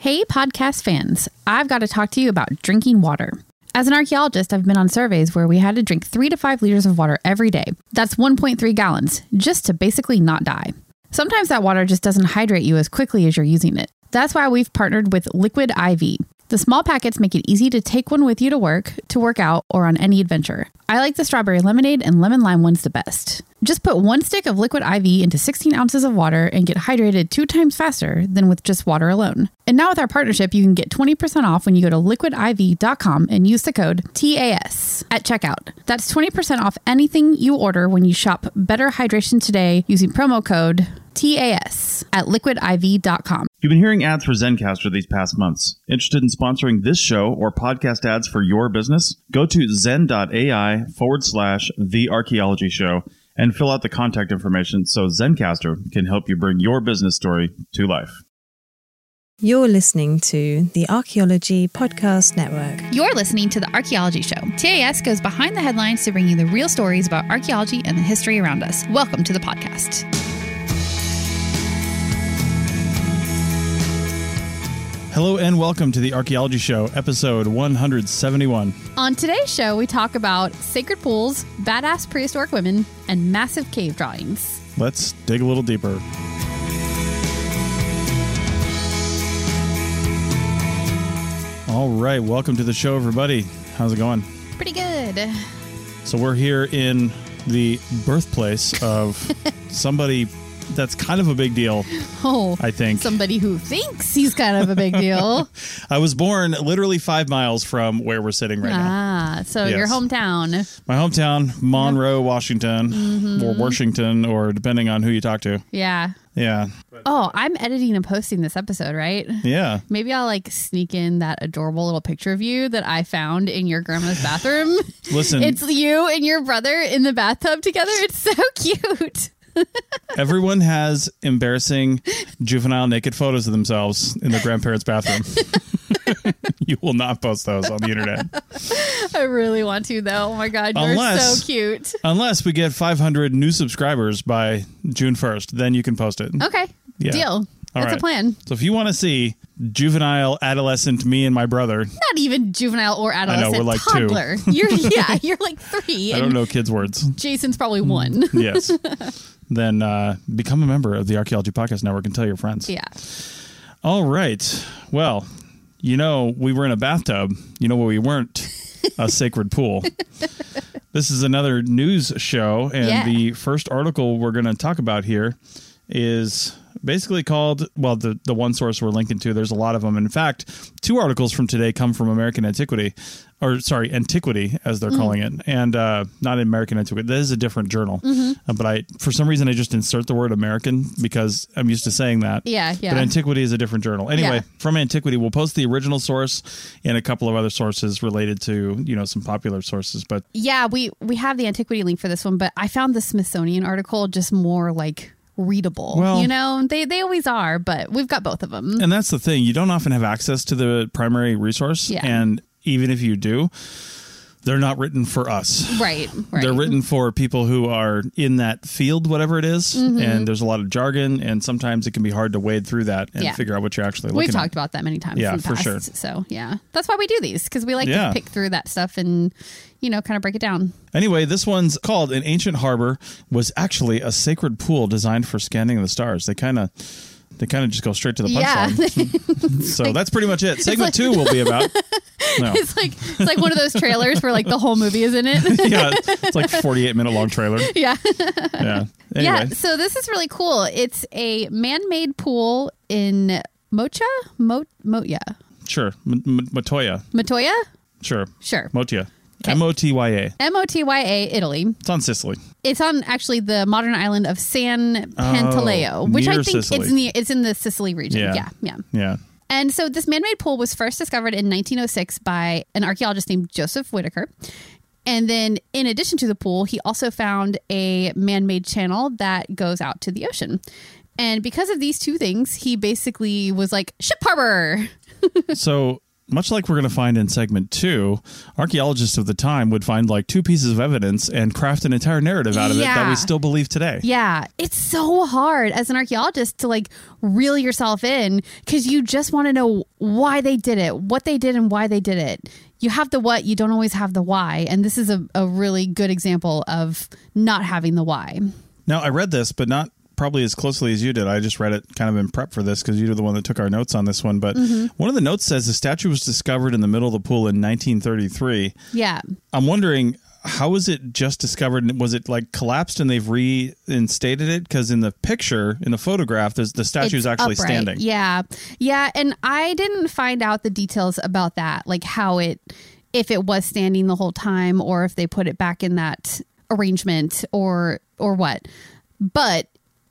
Hey, podcast fans, I've got to talk to you about drinking water. As an archaeologist, I've been on surveys where we had to drink three to five liters of water every day. That's 1.3 gallons, just to basically not die. Sometimes that water just doesn't hydrate you as quickly as you're using it. That's why we've partnered with Liquid IV. The small packets make it easy to take one with you to work, to work out, or on any adventure. I like the strawberry lemonade and lemon lime ones the best. Just put one stick of liquid IV into 16 ounces of water and get hydrated two times faster than with just water alone. And now with our partnership, you can get 20% off when you go to liquidiv.com and use the code TAS at checkout. That's 20% off anything you order when you shop Better Hydration today using promo code TAS at liquidiv.com. You've been hearing ads for Zencastr these past months. Interested in sponsoring this show or podcast ads for your business? Go to zen.ai forward slash the archaeology show and fill out the contact information so Zencastr can help you bring your business story to life. You're listening to the Archaeology Podcast Network. You're listening to The Archaeology Show. TAS goes behind the headlines to bring you the real stories about archaeology and the history around us. Welcome to the podcast. Hello and welcome to the Archaeology Show, episode 171. On today's show, we talk about sacred pools, badass prehistoric women, and massive cave drawings. Let's dig a little deeper. All right, welcome to the show, everybody. How's it going? Pretty good. So, we're here in the birthplace of somebody that's kind of a big deal, Oh, I think. somebody who thinks he's kind of a big deal. I was born literally five miles from where we're sitting right now. ah, so your hometown. My hometown, Monroe, Washington, Mm-hmm. or Washington, or depending on who you talk to. Yeah. Yeah. Oh, I'm editing and posting this episode, right? Yeah. Maybe I'll like sneak in that adorable little picture of you that I found in your grandma's bathroom. Listen, It's you and your brother in the bathtub together. It's so cute. Everyone has embarrassing juvenile naked photos of themselves in their grandparents' bathroom. you will not post those on the internet I really want to though. Oh my god, you're Unless- so cute. unless we get 500 new subscribers by June 1st. Then you can post it. Okay. Yeah. Deal. All That's a plan. So if you want to see juvenile adolescent me and my brother, Not even juvenile or adolescent. we're like two. toddler. You're yeah, you're like three. I don't know kids' words. Jason's probably mm, one. Yes. then uh, become a member of the Archaeology Podcast Network and tell your friends. yeah. All right. Well, you know, we were in a bathtub. You know where we weren't? a sacred pool. this is another news show, and Yeah. the first article we're going to talk about here is basically called well the the one source we're linking to there's a lot of them in fact two articles from today come from american antiquity or sorry antiquity as Mm-hmm. they're calling it and uh not american antiquity that is a different journal Mm-hmm. Uh, but i for some reason i just insert the word american because i'm used to saying that Yeah, yeah. but antiquity is a different journal anyway Yeah. from antiquity we'll post the original source and a couple of other sources related to you know some popular sources but Yeah, we we have the antiquity link for this one, but I found the Smithsonian article just more like readable. Well- you know, they they always are, but we've got both of them. And that's the thing. You don't often have access to the primary resource. Yeah. And even if you do, they're not written for us. Right, right. They're written for people who are in that field, whatever it is. Mm-hmm. And there's a lot of jargon, and sometimes it can be hard to wade through that and Yeah. figure out what you're actually looking We've talked at. about that many times. Yeah, for past, sure. So yeah, that's why we do these because we like Yeah. to pick through that stuff and you know kind of break it down. Anyway, this one's called An Ancient Harbor was actually a sacred pool designed for scanning the stars. They kind of. They kind of just go straight to the punchline. Yeah. so that's pretty much it. Segment like- two will be about. No. It's like it's like one of those trailers where like the whole movie is in it. yeah, it's like 48 minute long trailer. yeah. Yeah. Anyway. Yeah, so this is really cool. It's a man-made pool in Mocha, Mo, Sure. M- M- Matoya. Matoya. Sure. Sure, Motya. Okay. M O T Y A. M O T Y A, Italy. It's on Sicily. It's on actually the modern island of San Pantaleo, Oh, which I think Sicily. it's in the it's in the Sicily region. Yeah. Yeah, yeah. Yeah. And so this man-made pool was first discovered in 1906 by an archaeologist named Joseph Whitaker. And then in addition to the pool, he also found a man-made channel that goes out to the ocean. And because of these two things, he basically was like, ship harbor. so much like we're going to find in segment two, archaeologists of the time would find like two pieces of evidence and craft an entire narrative out of it that we still believe today. Yeah, it's so hard as an archaeologist to like reel yourself in because you just want to know why they did it, what they did, and why they did it. You have the what, you don't always have the why. And this is a, a really good example of not having the why. Now, I read this, but not probably as closely as you did. I just read it kind of in prep for this because you were the one that took our notes on this one. But Mm-hmm. one of the notes says the statue was discovered in the middle of the pool in 1933. Yeah. I'm wondering how was it just discovered? Was it like collapsed and they've reinstated it? Because in the picture, in the photograph, there's the statue is actually upright. standing. Yeah. Yeah. And I didn't find out the details about that, like how it, if it was standing the whole time or if they put it back in that arrangement or, or what. But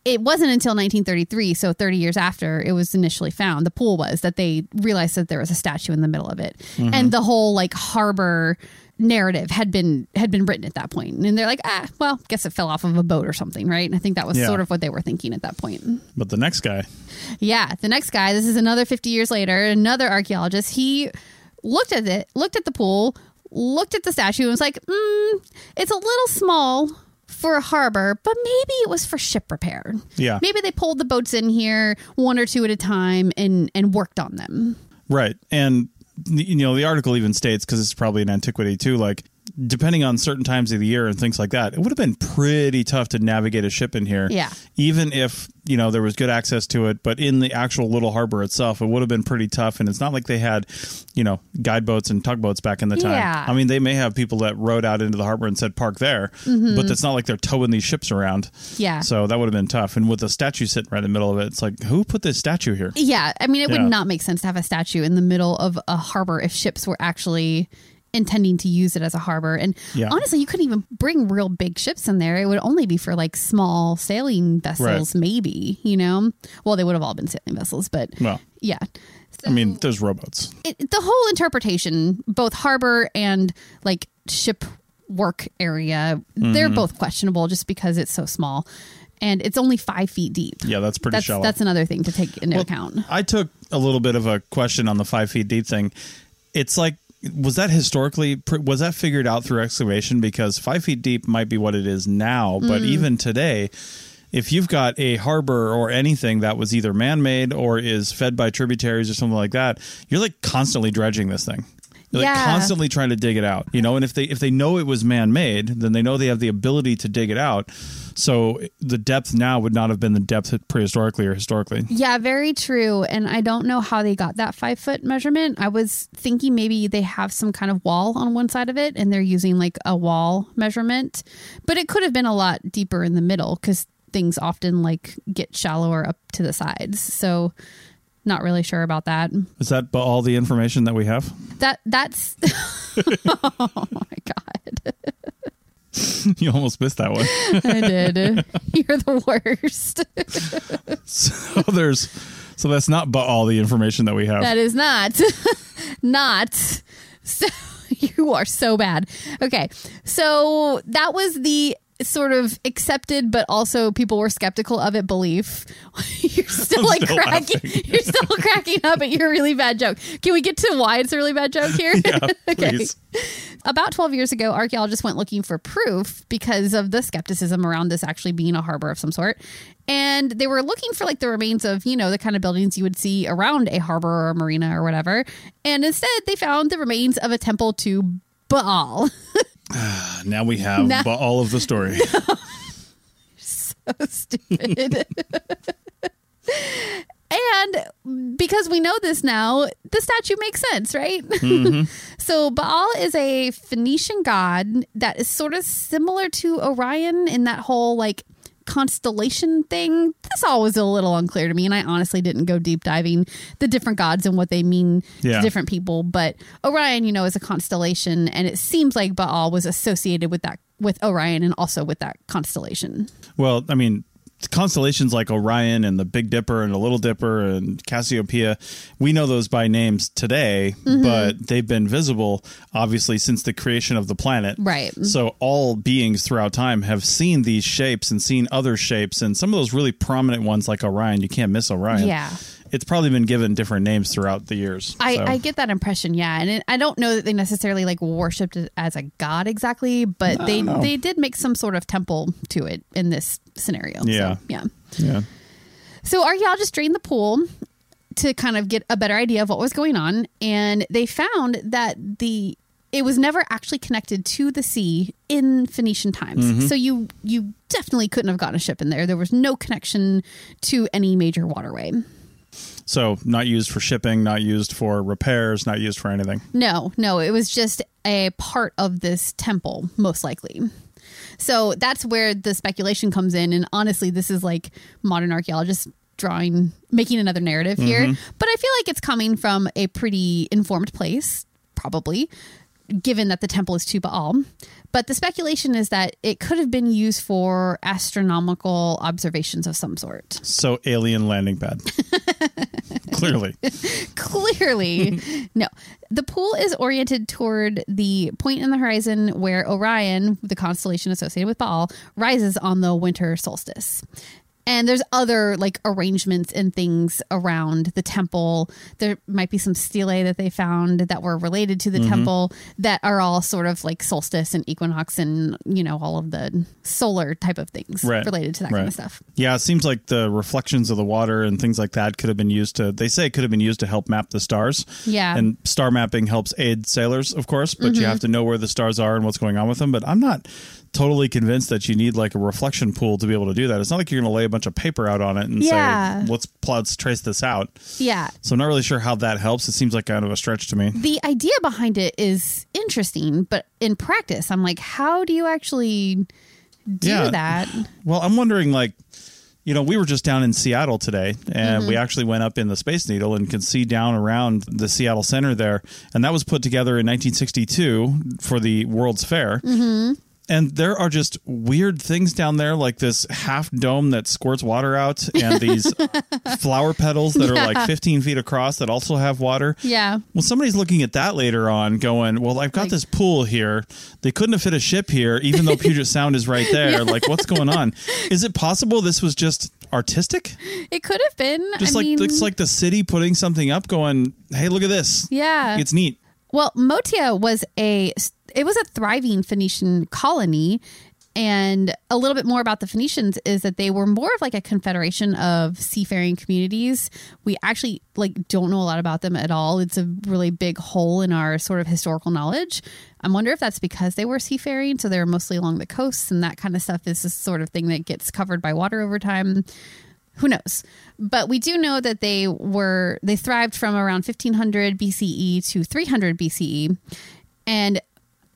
it wasn't until 1933, so 30 years after it was initially found, the pool was that they realized that there was a statue in the middle of it. And the whole like harbor narrative had been had been written at that point. And they're like, ah, well, guess it fell off of a boat or something, right? And I think that was Yeah. sort of what they were thinking at that point. But the next guy, Yeah, the next guy, this is another 50 years later, another archaeologist. He looked at it, looked at the pool, looked at the statue, and was like, mm, it's a little small for a harbor, but maybe it was for ship repair. Yeah. Maybe they pulled the boats in here one or two at a time and and worked on them. right? And you know, the article even states because it's probably an antiquity too. Like, depending on certain times of the year and things like that, it would have been pretty tough to navigate a ship in here. Yeah. Even if you know there was good access to it, but in the actual little harbor itself, it would have been pretty tough. And it's not like they had, you know, guide boats and tugboats back in the time. Yeah. I mean, they may have people that rowed out into the harbor and said park there, mm-hmm. but it's not like they're towing these ships around. Yeah. So that would have been tough. And with the statue sitting right in the middle of it, it's like, who put this statue here? Yeah, I mean, it Yeah. would not make sense to have a statue in the middle of a harbor if ships were actually intending to use it as a harbor. And Yeah. honestly, you couldn't even bring real big ships in there. It would only be for like small sailing vessels, maybe, you know? Well, they would have all been sailing vessels, but Well, yeah. I mean, there's rowboats. It, the whole interpretation, both harbor and like ship work area, Mm-hmm. they're both questionable just because it's so small. And it's only five feet deep. Yeah, that's pretty That's, shallow. that's another thing to take into account. I took a little bit of a question on the five feet deep thing. It's like, was that historically, was that figured out through excavation? Because five feet deep might be what it is now, but mm. even today, if you've got a harbor or anything that was either man made or is fed by tributaries or something like that, you're like constantly dredging this thing. You're like constantly trying to dig it out, you know. And if they if they know it was man made, then they know they have the ability to dig it out. So the depth now would not have been the depth prehistorically or historically. Yeah, very true. And I don't know how they got that five foot measurement. I was thinking maybe they have some kind of wall on one side of it and they're using like a wall measurement, but it could have been a lot deeper in the middle because things often like get shallower up to the sides. So, not really sure about that. Is that all the information that we have? That that's oh my god, you almost missed that one. I did. You're the worst. So there's, so that's not but all the information that we have. That is not, not. So you are so bad. Okay, so that was the sort of accepted, but also people were skeptical of it belief. You're still like still cracking. laughing. You're still cracking up at your really bad joke. Can we get to why it's a really bad joke here? yeah, okay. please. About 12 years ago, archaeologists went looking for proof because of the skepticism around this actually being a harbor of some sort. And they were looking for like the remains of, you know, the kind of buildings you would see around a harbor or a marina or whatever. And instead, they found the remains of a temple to Baal. Now we have but all of the story. so stupid. and because we know this now, the statue makes sense, right? Mm-hmm. so Baal is a Phoenician god that is sort of similar to Orion in that whole like constellation thing. This all was a little unclear to me, and I honestly didn't go deep diving the different gods and what they mean Yeah. to different people. But Orion, you know, is a constellation, and it seems like Baal was associated with that with Orion and also with that constellation. well, I mean, constellations like Orion and the Big Dipper and the Little Dipper and Cassiopeia, we know those by names today, Mm-hmm. but they've been visible obviously since the creation of the planet. Right. So all beings throughout time have seen these shapes and seen other shapes and some of those really prominent ones like Orion, you can't miss Orion. Yeah. It's probably been given different names throughout the years. I, So, I get that impression, yeah, and it, I don't know that they necessarily like worshipped it as a god exactly, but they know. they did make some sort of temple to it in this scenario. So, Yeah. yeah. yeah. So archaeologists drained the pool to kind of get a better idea of what was going on, and they found that the it was never actually connected to the sea in Phoenician times. Mm-hmm. So you you definitely couldn't have gotten a ship in there. There was no connection to any major waterway. So not used for shipping, not used for repairs, not used for anything. No, no, it was just a part of this temple, most likely. So that's where the speculation comes in. And honestly, this is like modern archaeologists drawing, making another narrative here. Mm-hmm. But I feel like it's coming from a pretty informed place, probably, given that the temple is to Baal. But the speculation is that it could have been used for astronomical observations of some sort. So alien landing pad. Clearly. Clearly, no. The pool is oriented toward the point in the horizon where Orion, the constellation associated with Baal, rises on the winter solstice. And there's other like arrangements and things around the temple. There might be some stelae that they found that were related to the Mm-hmm. temple that are all sort of like solstice and equinox and, you know, all of the solar type of things Right. related to that kind of stuff. Yeah, it seems like the reflections of the water and things like that could have been used to. They say it could have been used to help map the stars. Yeah. Mm-hmm. and star mapping helps aid sailors, of course. But you have to know where the stars are and what's going on with them. But I'm not totally convinced that you need like a reflection pool to be able to do that. It's not like you're going to lay a bunch of paper out on it and Yeah. say, "Let's let's trace this out." Yeah. So I'm not really sure how that helps. It seems like kind of a stretch to me. the idea behind it is interesting, but in practice, I'm like, how do you actually do Yeah. that? Well, I'm wondering, like, you know, we were just down in Seattle today, and Mm-hmm. we actually went up in the Space Needle and can see down around the Seattle Center there, and that was put together in 1962 for the World's Fair. Mm-hmm. And there are just weird things down there, like this half dome that squirts water out, and these flower petals that are like 15 feet across that also have water. Yeah. Well, somebody's looking at that later on, going, "Well, I've got Like- this pool here. They couldn't have fit a ship here, even though Puget Sound is right there. Like, what's going on? Is it possible this was just artistic? It could have been. Just I like mean, looks like the city putting something up, going, "Hey, look at this. yeah. It's neat." Well, Motya was a it was a thriving Phoenician colony. And a little bit more about the Phoenicians is that they were more of like a confederation of seafaring communities. We actually like don't know a lot about them at all. It's a really big hole in our sort of historical knowledge. I wonder if that's because they were seafaring, so they were mostly along the coasts, and that kind of stuff is the sort of thing that gets covered by water over time who knows but we do know that they were they thrived from around 1500 bce to 300 bce and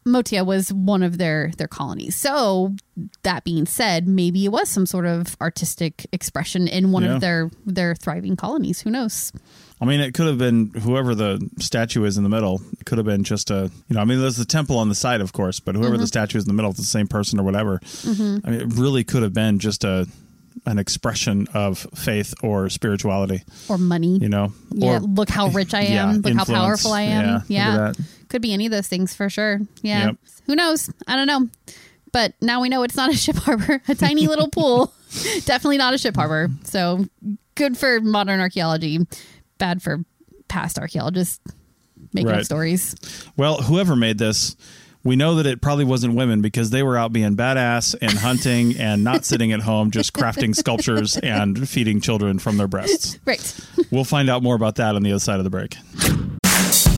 motya was one of their their colonies so that being said maybe it was some sort of artistic expression in one Yeah. of their their thriving colonies who knows I mean, it could have been whoever the statue is in the middle. It could have been just a, you know, I mean, there's the temple on the side, of course, but whoever Mm-hmm. the statue is in the middle, it's the same person or whatever. I mean, it really could have been just a an expression of faith or spirituality. or money. You know, yeah or look how rich i am. Yeah, look how powerful i am. Yeah, yeah, could be any of those things for sure. Yeah. Yep. who knows? I don't know. But now we know it's not a ship harbor a tiny little pool. Definitely not a ship harbor. So good for modern archaeology. Bad for past archaeologists making up Right. stories. Well, whoever made this, we know that it probably wasn't women because they were out being badass and hunting and not sitting at home just crafting sculptures and feeding children from their breasts. right We'll find out more about that on the other side of the break.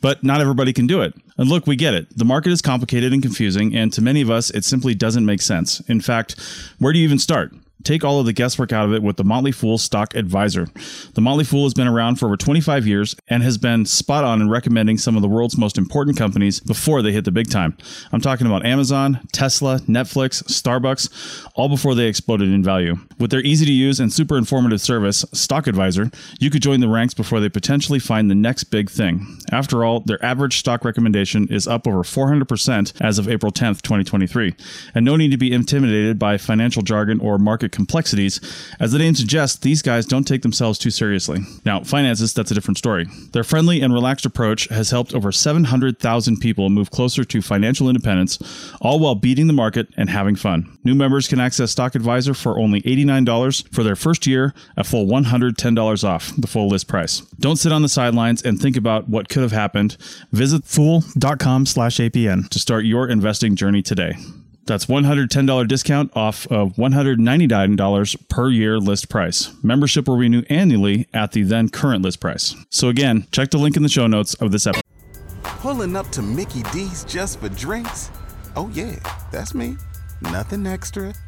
but not everybody can do it. And look, we get it. The market is complicated and confusing, and to many of us, it simply doesn't make sense. In fact, where do you even start? Take all of the guesswork out of it with the Motley Fool Stock Advisor. The Motley Fool has been around for over 25 years and has been spot on in recommending some of the world's most important companies before they hit the big time. I'm talking about Amazon, Tesla, Netflix, Starbucks, all before they exploded in value. With their easy to use and super informative service, Stock Advisor, you could join the ranks before they potentially find the next big thing. After all, their average stock recommendation is up over 400% as of April 10th, 2023. And no need to be intimidated by financial jargon or market complexities. As the name suggests, these guys don't take themselves too seriously. Now, finances, that's a different story. Their friendly and relaxed approach has helped over 700,000 people move closer to financial independence, all while beating the market and having fun. New members can access Stock Advisor for only $89 for their first year, a full $110 off the full list price. Don't sit on the sidelines and think about what could have happened. Visit fool.com slash APN. to start your investing journey today. That's $110 discount off of $199 per year list price. Membership will renew annually at the then current list price. So again, check the link in the show notes of this episode. Pulling up to Mickey D's just for drinks? Oh, yeah, that's me. Nothing extra,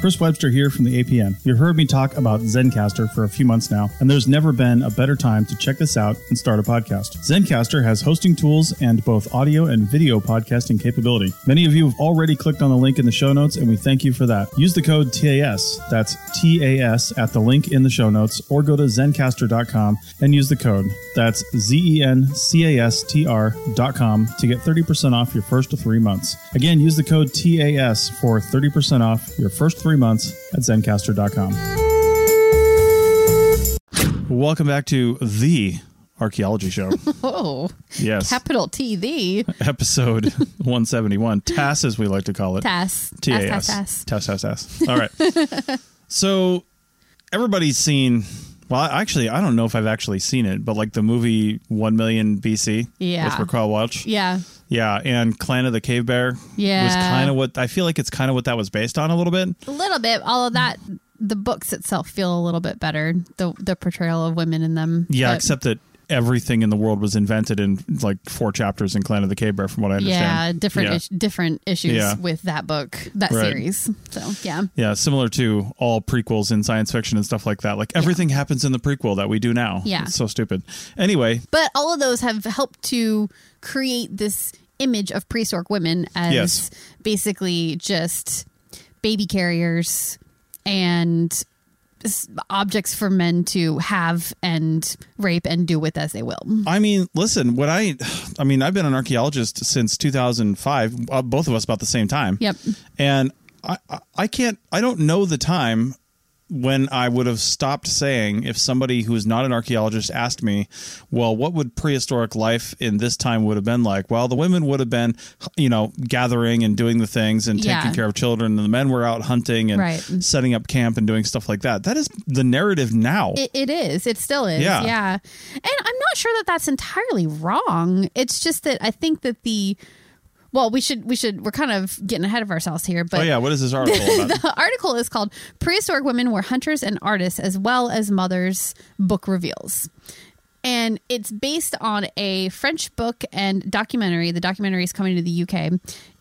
Chris Webster here from the APN. You've heard me talk about Zencastr for a few months now, and there's never been a better time to check this out and start a podcast. Zencastr has hosting tools and both audio and video podcasting capability. Many of you have already clicked on the link in the show notes, and we thank you for that. Use the code TAS, that's TAS, at the link in the show notes, or go to zencastr.com and use the code, that's Z E N C A S T R.com, to get 30% off your first three months. Again, use the code TAS for 30% off your first three months at zencastr.com. Welcome back to the Archaeology Show. Oh, Yes. capital T, the Episode 171. TAS, as we like to call it. TAS. TAS. TAS. TAS, TAS, TAS. All right. so everybody's seen, well, actually, I don't know if I've actually seen it, but like the movie 1 Million BC Yeah. with Raquel Welch. Yeah. Yeah. And Clan of the Cave Bear yeah. was kind of what I feel like it's kind of what that was based on a little bit. A little bit. although that, the books itself feel a little bit better. The the portrayal of women in them. Yeah, But- except that everything in the world was invented in like four chapters in Clan of the Cave Bear, from what I understand. yeah, different Yeah. Is- different issues Yeah. with that book, that Right. series. So yeah, Yeah, similar to all prequels in science fiction and stuff like that. Like everything happens in the prequel that we do now. Yeah. It's so stupid. Anyway, but all of those have helped to create this image of prehistoric women as Yes. basically just baby carriers and objects for men to have and rape and do with as they will. I mean, listen, what I, I mean, I've been an archaeologist since 2005, uh, both of us about the same time. Yep. And I, I- I can't, I don't know the time when I would have stopped saying if somebody who is not an archaeologist asked me, well, what would prehistoric life in this time would have been like? Well, the women would have been, you know, gathering and doing the things and taking Yeah. care of children, and the men were out hunting and Right. setting up camp and doing stuff like that. That is the narrative now. It, it is. It still is. Yeah. Yeah. And I'm not sure that that's entirely wrong. It's just that I think that the well, we should we should we're kind of getting ahead of ourselves here, but oh yeah, what is this article about? the article is called Prehistoric Women Were Hunters and Artists as Well as Mothers Book Reveals. And it's based on a French book and documentary. The documentary is coming to the UK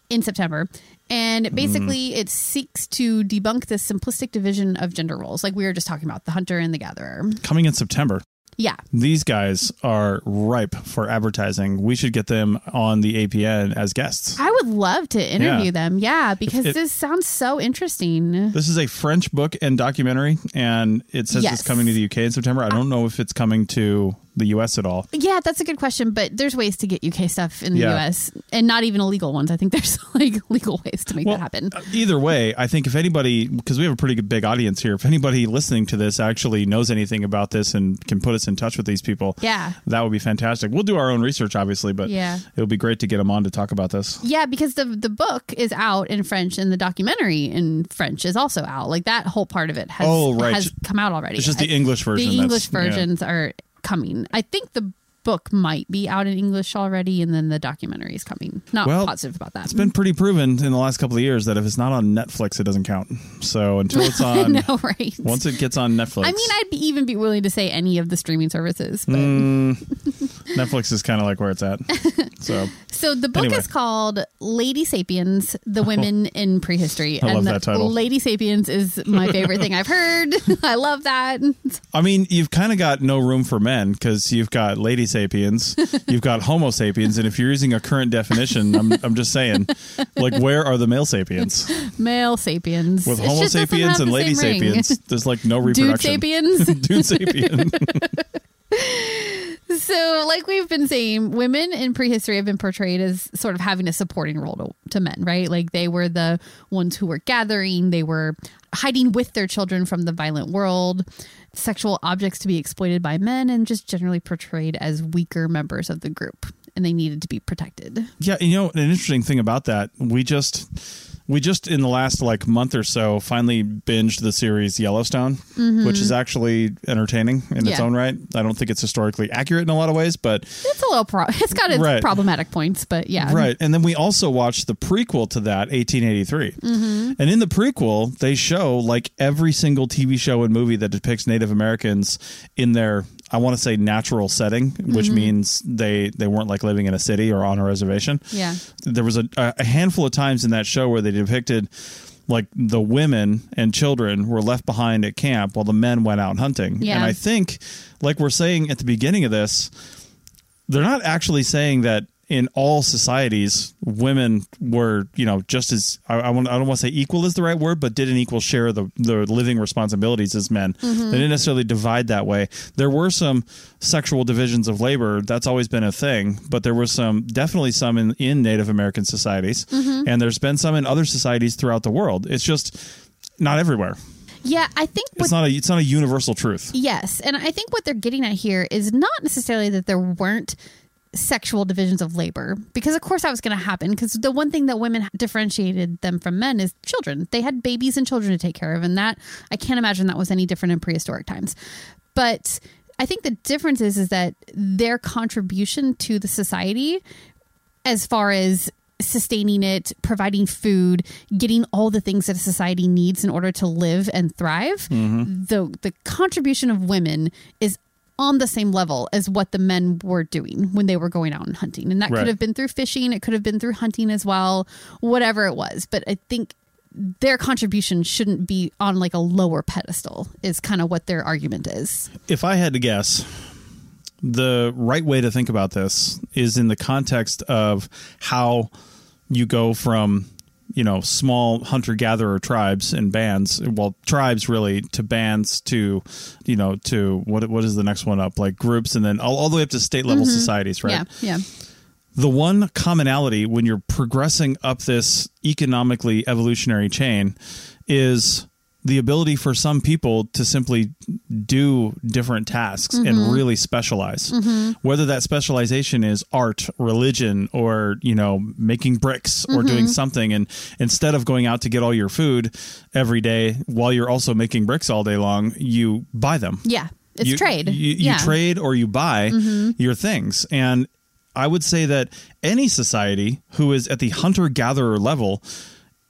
in September. And mm-hmm. basically, it seeks to debunk the simplistic division of gender roles, like we were just talking about the hunter and the gatherer. Coming in September. Yeah. These guys are ripe for advertising. We should get them on the APN as guests. I would love to interview Yeah. them. Yeah, because it- this sounds so interesting. This is a French book and documentary, and it says Yes. it's coming to the UK in September. I don't know if it's coming to the US at all. Yeah, that's a good question, but there's ways to get UK stuff in the Yeah. US and not even illegal ones. I think there's like legal ways to make that happen. uh, Either way, I think if anybody, because we have a pretty big audience here, if anybody listening to this actually knows anything about this and can put us in touch with these people, Yeah. that would be fantastic. We'll do our own research, obviously, but Yeah. it would be great to get them on to talk about this. Yeah, because the the book is out in French and the documentary in French is also out. Like that whole part of it has Oh, right. has come out already. It's just the English version The English yeah. versions are coming. I think the book might be out in English already, and then the documentary is coming. Not Well, positive about that. It's been pretty proven in the last couple of years that if it's not on Netflix, it doesn't count. So until it's on, know, right? once it gets on Netflix, I mean, I'd be, even be willing to say any of the streaming services. But. Mm. Netflix is kind of like where it's at. So So the book Anyway. is called Lady Sapiens: The Women in Prehistory. I love and that title. Lady Sapiens is my favorite thing I've heard. I love that. I mean, you've kind of got no room for men because you've got Lady Sapiens, you've got Homo sapiens, and if you're using a current definition, I'm, I'm just saying, like, where are the male sapiens? Male sapiens. With Homo sapiens and Lady same ring. sapiens, there's like no Dude reproduction. sapiens. Dude sapien. so, like we've been saying, women in prehistory have been portrayed as sort of having a supporting role to, to men, right? Like they were the ones who were gathering, they were hiding with their children from the violent world, sexual objects to be exploited by men, and just generally portrayed as weaker members of the group. And they needed to be protected. Yeah, you know, an interesting thing about that, we just we just in the last like month or so finally binged the series Yellowstone, which is actually entertaining in its Mm-hmm. Own right. I don't think it's historically accurate in a lot of ways, but It's a little pro. It's got its Right. problematic points, but yeah, right. And then we also watched the prequel to that, 1883. Mm-hmm. And in the prequel, they show like every single TV show and movie that depicts Native Americans in their I want to say natural setting, which Mm-hmm. means they they weren't like living in a city or on a reservation. Yeah. there was a, a handful of times in that show where they depicted like the women and children were left behind at camp while the men went out hunting. Yeah. And I think, like we're saying at the beginning of this, they're not actually saying that in all societies women were you know just as I, I, want, I don't want to say equal is the right word but did an equal share of the, the living responsibilities as men. Mm-hmm. They didn't necessarily divide that way. There were some sexual divisions of labor. That's always been a thing but there were some definitely some in, in native american societies. Mm-hmm. And there's been some in other societies throughout the world. It's just not everywhere. Yeah, I think it's not a it's not a universal truth. Yes. And I think what they're getting at here is not necessarily that there weren't sexual divisions of labor, because of course that was going to happen. Because the one thing that women differentiated them from men is children. They had babies and children to take care of. And that, I can't imagine that was any different in prehistoric times. But I think the difference is, is that their contribution to the society as far as sustaining it, providing food, getting all the things that a society needs in order to live and thrive, mm-hmm. the the contribution of women is on the same level as what the men were doing when they were going out and hunting. And that Right. could have been through fishing, it could have been through hunting as well, whatever it was. But I think their contribution shouldn't be on like a lower pedestal is kind of what their argument is. if I had to guess, the right way to think about this is in the context of how you go from you know small hunter gatherer tribes and bands well tribes really to bands to you know to what what is the next one up? Like groups and then all, all the way up to state level mm-hmm. societies right? Yeah, yeah. the one commonality when you're progressing up this economically evolutionary chain is the ability for some people to simply do different tasks and mm-hmm. really specialize mm-hmm. whether that specialization is art religion or you know making bricks or doing mm-hmm. something and instead of going out to get all your food every day while you're also making bricks all day long you buy them Yeah. It's you, trade. You, you yeah. Mm-hmm. trade or you buy your things. And I would say that any society who is at the hunter gatherer level,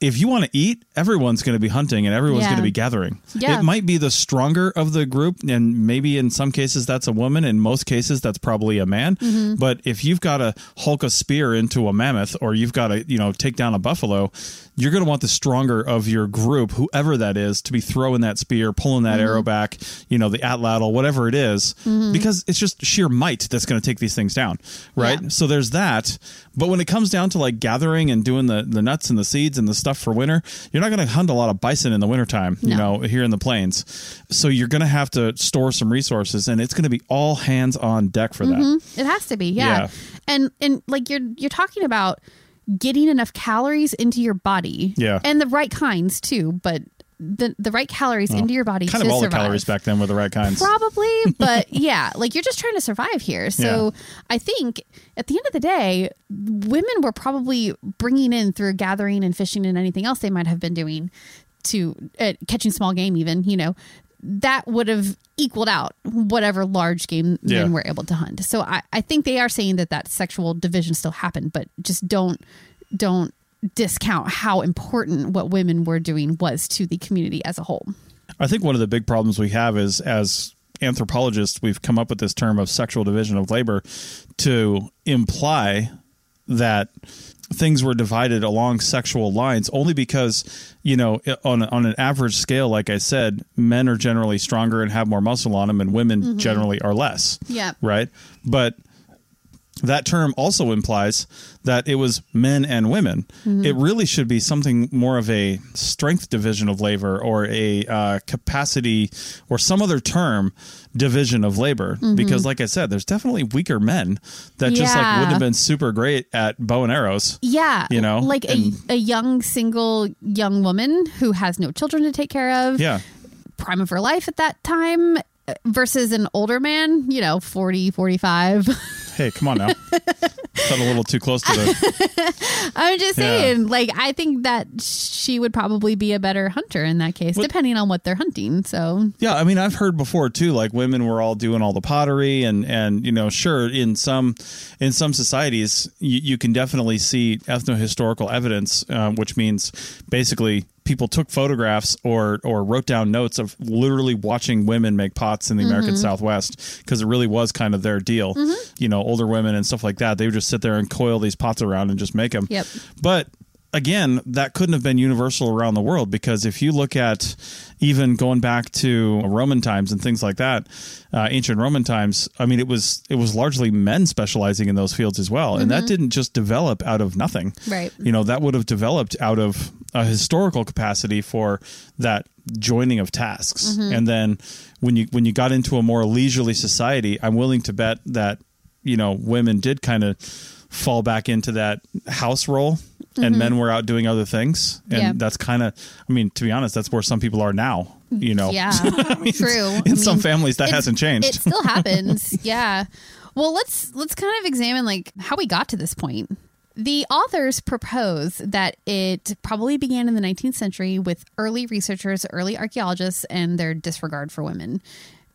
if you want to eat, everyone's going to be hunting and everyone's Yeah. going to be gathering. Yeah. It might be the stronger of the group, and maybe in some cases that's a woman. In most cases, that's probably a man. Mm-hmm. But if you've got to hulk a spear into a mammoth, or you've got to, you know, take down a buffalo, you're going to want the stronger of your group, whoever that is, to be throwing that spear, pulling that Mm-hmm. arrow back, you know, the atlatl, whatever it is, because it's just sheer might that's going to take these things down, right? Yeah. So there's that. But when it comes down to like gathering and doing the, the nuts and the seeds and the stuff for winter, you're not going to hunt a lot of bison in the wintertime, you know, here in the plains. So you're going to have to store some resources and it's going to be all hands on deck for that. It has to be, yeah. Yeah. And and like you're you're talking about getting enough calories into your body. Yeah. And the right kinds too, but the the right calories into your body Kind to of all survive. the calories back then were the right kinds. Probably, but yeah, like you're just trying to survive here. So I think at the end of the day, women were probably bringing in through gathering and fishing and anything else they might have been doing to uh, catching small game, even you know, that would have equaled out whatever large game Yeah. men were able to hunt. So I, I think they are saying that that sexual division still happened, but just don't don't discount how important what women were doing was to the community as a whole. I think one of the big problems we have is as anthropologists, we've come up with this term of sexual division of labor to imply that things were divided along sexual lines only because you know on on an average scale like i said men are generally stronger and have more muscle on them and women mm-hmm. generally are less Yeah. right but that term also implies that it was men and women. It really should be something more of a strength division of labor or a uh, capacity or some other term division of labor. Because, like I said, there's definitely weaker men that just like wouldn't have been super great at bow and arrows. Yeah. You know, like a, and- a young single young woman who has no children to take care of. Yeah. prime of her life at that time uh, versus an older man, you know, 40, 45. Hey, come on now. Got a little too close to the. I'm just Yeah. saying, like, I think that she would probably be a better hunter in that case, depending on what they're hunting. So, Yeah, I mean, I've heard before too. Like women were all doing all the pottery, and and you know, sure, in some in some societies, you, you can definitely see ethnohistorical evidence, uh, which means basically people took photographs or or wrote down notes of literally watching women make pots in the American mm-hmm. Southwest because it really was kind of their deal. Mm-hmm. You know, older women and stuff like that, they would just sit there and coil these pots around and just make them. Yep. But again, that couldn't have been universal around the world because if you look at even going back to Roman times and things like that, uh, ancient Roman times, I mean, it was it was largely men specializing in those fields as well, and that mm-hmm. didn't just develop out of nothing. Right. You know, that would have developed out of a historical capacity for that joining of tasks, mm-hmm. and then when you when you got into a more leisurely society, I'm willing to bet that you know women did kind of fall back into that house role and mm-hmm. men were out doing other things and Yeah. that's kind of i mean to be honest that's where some people are now you know yeah, true. in I some mean, families that hasn't changed It still happens. yeah. Well, let's let's kind of examine like how we got to this point. The authors propose that it probably began in the 19th century with early researchers, early archaeologists, and their disregard for women.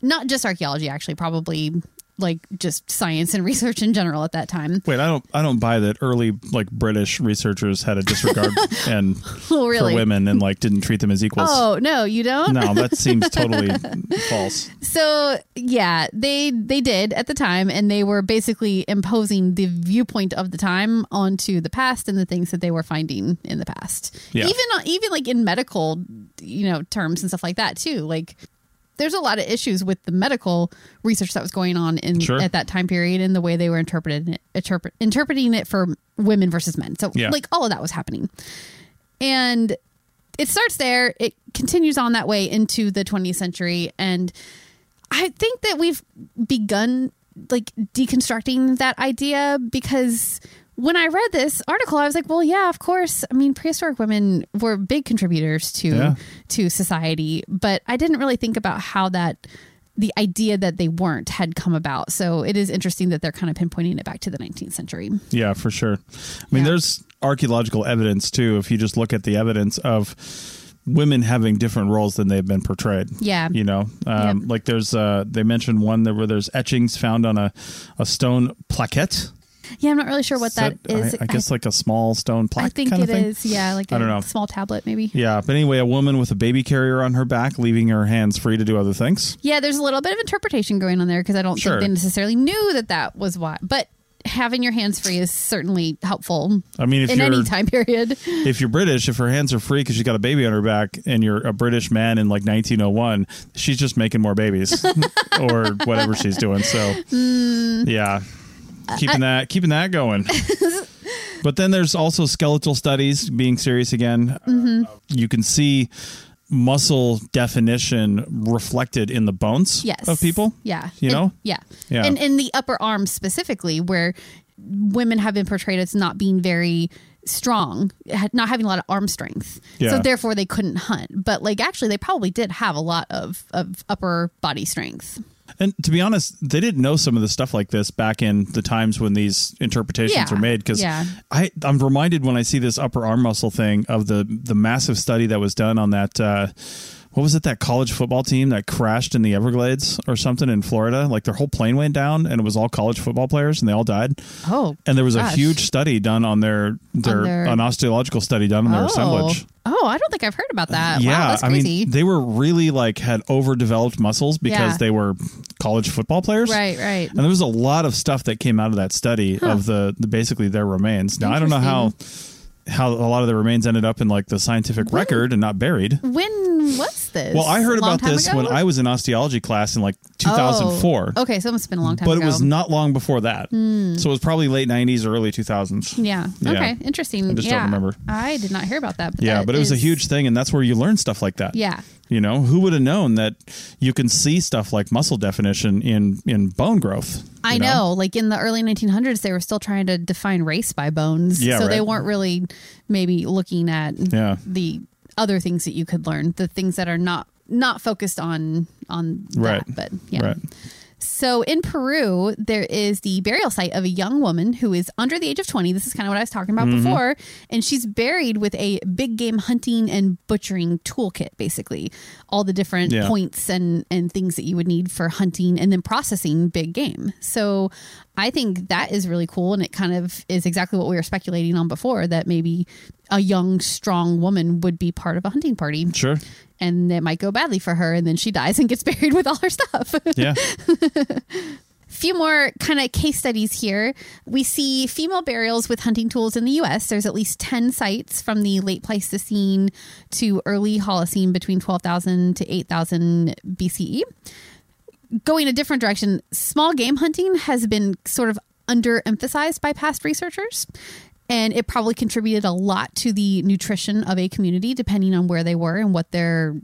Not just archaeology, actually, probably like just science and research in general at that time. wait i don't i don't buy that early like british researchers had a disregard and Oh, really? for women and like didn't treat them as equals Oh no, you don't. no that seems totally false So yeah, they they did at the time, and they were basically imposing the viewpoint of the time onto the past and the things that they were finding in the past. Yeah. Even uh, even like in medical, you know, terms and stuff like that too. Like there's a lot of issues with the medical research that was going on in Sure. at that time period and the way they were interpreting it, interpret, interpreting it for women versus men. So Yeah. like all of that was happening, and it starts there. It continues on that way into the 20th century, and I think that we've begun like deconstructing that idea because when I read this article, I was like, well, yeah, of course. I mean, prehistoric women were big contributors to Yeah. to society, but I didn't really think about how that the idea that they weren't had come about. So it is interesting that they're kind of pinpointing it back to the 19th century. Yeah, for sure. I mean, Yeah. there's archaeological evidence too. If you just look at the evidence of women having different roles than they've been portrayed. Yeah. You know, um, Yep. like there's, uh, they mentioned one that where there's etchings found on a, a stone plaquette. Yeah, I'm not really sure what that Set- is. I, I guess like a small stone plaque I think it is. Yeah, like I a don't know. small tablet, maybe. Yeah, but anyway, a woman with a baby carrier on her back, leaving her hands free to do other things. Yeah, there's a little bit of interpretation going on there because I don't Sure. think they necessarily knew that that was why. But having your hands free is certainly helpful I mean, in any time period. if you're British, if her hands are free because she's got a baby on her back, and you're a British man in like 1901, she's just making more babies or whatever she's doing. So, Mm. yeah, keeping that keeping that going. but then there's also skeletal studies. Being serious again, Mm-hmm. uh, you can see muscle definition reflected in the bones Yes. of people. Yeah. You And- know? yeah. Yeah. And in the upper arm specifically, where women have been portrayed as not being very strong, not having a lot of arm strength. Yeah. So therefore they couldn't hunt. But like actually they probably did have a lot of, of upper body strength. And to be honest, they didn't know some of the stuff like this back in the times when these interpretations Yeah, were made. Because yeah. I, I'm reminded when I see this upper arm muscle thing of the the massive study that was done on that. Uh, what was it that college football team that crashed in the Everglades or something in Florida? Like their whole plane went down and it was all college football players and they all died. Oh, And there was gosh. a huge study done on their their, their- an osteological study done on their oh. assemblage. Oh, I don't think I've heard about that. yeah, wow, that's I mean they were really like had overdeveloped muscles because Yeah. they were college football players. right, right. And there was a lot of stuff that came out of that study of the, the basically their remains. Now I don't know how how a lot of the remains ended up in like the scientific record and not buried. When was this? Well, I heard about this ago? when I was in osteology class in like 2004. Oh, okay, so it must have been a long time But ago. It was not long before that. Hmm. So it was probably late 90s or early 2000s. Yeah. Yeah. Okay. Interesting. I just don't remember. I did not hear about that. But Yeah, that but it was a huge thing, and that's where you learn stuff like that. Yeah. You know, who would have known that you can see stuff like muscle definition in in bone growth? I you know? Like in the early 1900s, they were still trying to define race by bones. Yeah, So they weren't really maybe looking at Yeah. the other things that you could learn, the things that are not not focused on on Right. that. But yeah. Right. So in Peru, there is the burial site of a young woman who is under the age of 20. This is kind of what I was talking about Mm-hmm. before. And she's buried with a big game hunting and butchering toolkit, basically. All the different Yeah. points and, and things that you would need for hunting and then processing big game. So I think that is really cool. And it kind of is exactly what we were speculating on before that maybe a young, strong woman would be part of a hunting party. Sure. And it might go badly for her. And then she dies and gets buried with all her stuff. Yeah. few more kind of case studies here. We see female burials with hunting tools in the US. There's at least 10 sites from the late Pleistocene to early Holocene between 12,000 to 8,000 BCE. Going a different direction, small game hunting has been sort of underemphasized by past researchers. And it probably contributed a lot to the nutrition of a community, depending on where they were and what their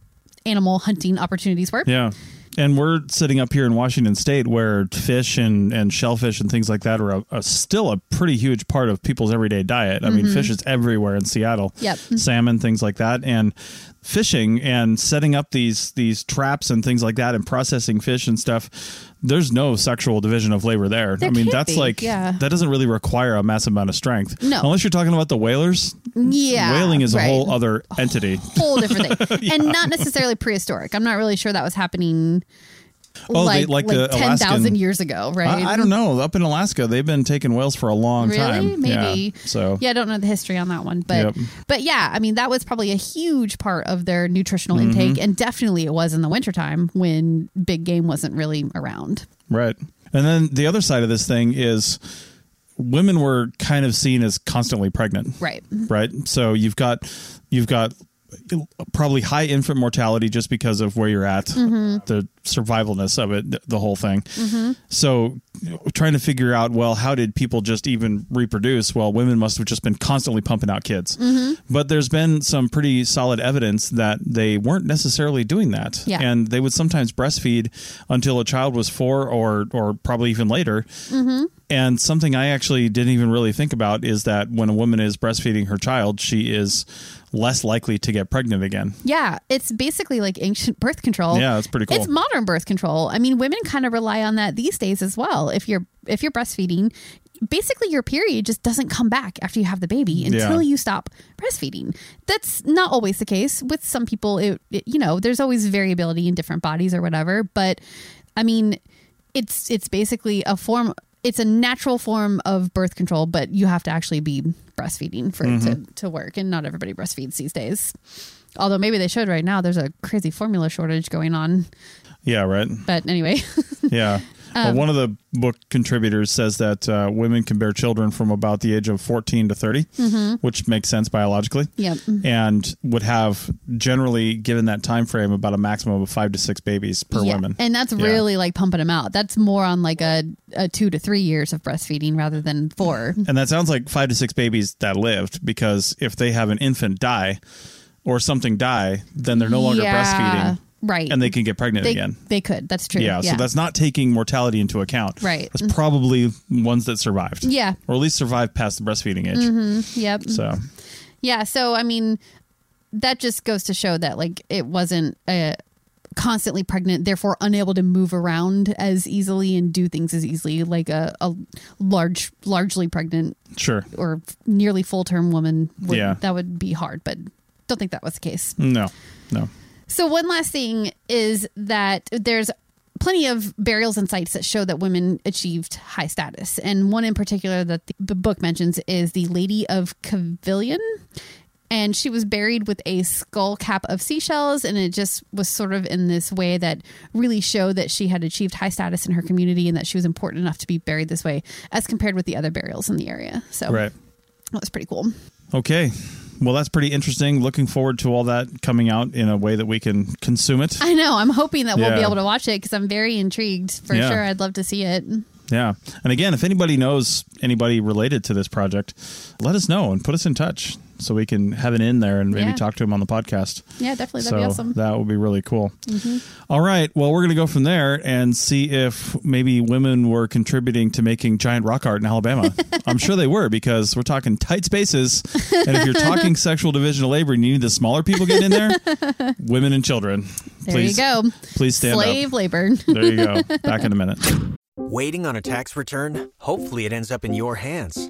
animal hunting opportunities were. Yeah. And we're sitting up here in Washington State where fish and, and shellfish and things like that are a, a, still a pretty huge part of people's everyday diet. I mean, fish is everywhere in Seattle. Mm-hmm. Yep. Salmon, things like that. And fishing and setting up these these traps and things like that and processing fish and stuff, there's no sexual division of labor there. There I mean, that's be, like yeah. that doesn't really require a massive amount of strength. No. Unless you're talking about the whalers. Yeah. Whaling is right. a whole other entity. whole different thing, and not necessarily prehistoric. I'm not really sure that was happening. Oh, they- like like like, the ten thousand years ago, right? I, I don't know. Up in Alaska, they've been taking whales for a long Really? time. Maybe. Yeah. So Yeah, I don't know the history on that one, but Yep. but yeah, I mean that was probably a huge part of their nutritional Mm-hmm. intake, and definitely it was in the wintertime when big game wasn't really around. Right. And then the other side of this thing is women were kind of seen as constantly pregnant. Right. Right. So you've got you've got probably high infant mortality just because of where you're at, mm-hmm. the survivalness of it, the whole thing. Mm-hmm. So you know, trying to figure out, well, how did people just even reproduce? Well, women must have just been constantly pumping out kids. Mm-hmm. But there's been some pretty solid evidence that they weren't necessarily doing that. Yeah. And they would sometimes breastfeed until a child was four or or probably even later. And something I actually didn't even really think about is that when a woman is breastfeeding her child, she is less likely to get pregnant again. Yeah, it's basically like ancient birth control. Yeah, that's pretty cool. It's modern birth control. I mean, women kind of rely on that these days as well. If you're if you're breastfeeding, basically your period just doesn't come back after you have the baby until Yeah. you stop breastfeeding. That's not always the case with some people. It, it you know, there's always variability in different bodies or whatever, but I mean, it's it's basically a form it's a natural form of birth control, but you have to actually be breastfeeding for it to, mm-hmm. to work. And not everybody breastfeeds these days. Although maybe they should right now. There's a crazy formula shortage going on. Yeah, right. But anyway, Yeah. Um, well, one of the book contributors says that uh, women can bear children from about the age of 14 to 30, which makes sense biologically. Mm-hmm. Yep. And would have generally, given that time frame, about a maximum of five to six babies per yeah. woman. And that's Yeah. really like pumping them out. That's more on like a, a two to three years of breastfeeding rather than four. And that sounds like five to six babies that lived because if they have an infant die or something die, then they're no longer Yeah, breastfeeding Right. and they can get pregnant they, again. they could. That's true. Yeah, so that's not taking mortality into account. Right. That's probably ones that survived. Yeah. Or at least survived past the breastfeeding age. Yep. So, Yeah. So, I mean, that just goes to show that like it wasn't uh, constantly pregnant, therefore unable to move around as easily and do things as easily like a, a large, largely pregnant sure. or nearly full term woman. Would, Yeah. That would be hard, but don't think that was the case. No, no. So one last thing is that there's plenty of burials and sites that show that women achieved high status, and one in particular that the, book mentions is the Lady of Cavillon. And she was buried with a skull cap of seashells, and it just was sort of in this way that really showed that she had achieved high status in her community and that she was important enough to be buried this way, as compared with the other burials in the area. So Right. that was pretty cool. Okay. Well, that's pretty interesting. Looking forward to all that coming out in a way that we can consume it. I know. I'm hoping that we'll be able to watch it because I'm very intrigued for Yeah. sure. I'd love to see it. Yeah. And again, if anybody knows anybody related to this project, let us know and put us in touch so we can have it in there and maybe Yeah. talk to him on the podcast. Yeah, definitely. That'd so be awesome. Mm-hmm. that would be really cool. All right. Well, we're going to go from there and see if maybe women were contributing to making giant rock art in Alabama. I'm sure they were because we're talking tight spaces. And if you're talking sexual division of labor and you need the smaller people getting in there, women and children. there please, you go. Please stand Slave up. labor. There you go. Back in a minute. Waiting on a tax return? Hopefully, it ends up in your hands.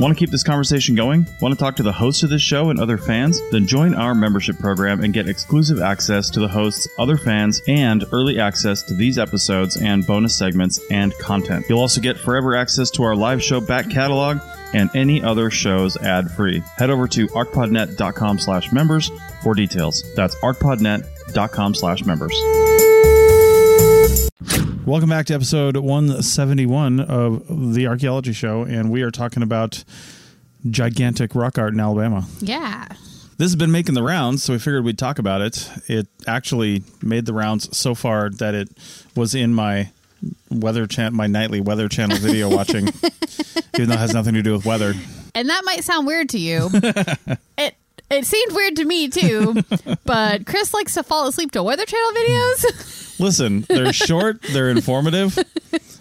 Want to keep this conversation going? Want to talk to the host of this show and other fans? Then join our membership program and get exclusive access to the hosts, other fans, and early access to these episodes and bonus segments and content. You'll also get forever access to our live show back catalog and any other shows ad-free. Head over to arcpodnet.com slash members for details. That's arcpodnet.com slash members. Welcome back to episode 171 of the Archaeology Show, and we are talking about gigantic rock art in Alabama. Yeah. This has been making the rounds, so we figured we'd talk about it. It actually made the rounds so far that it was in my weather chan my nightly weather channel video watching, even though it has nothing to do with weather. And that might sound weird to you. it it seemed weird to me too, but Chris likes to fall asleep to Weather Channel videos. Listen, they're short, they're informative.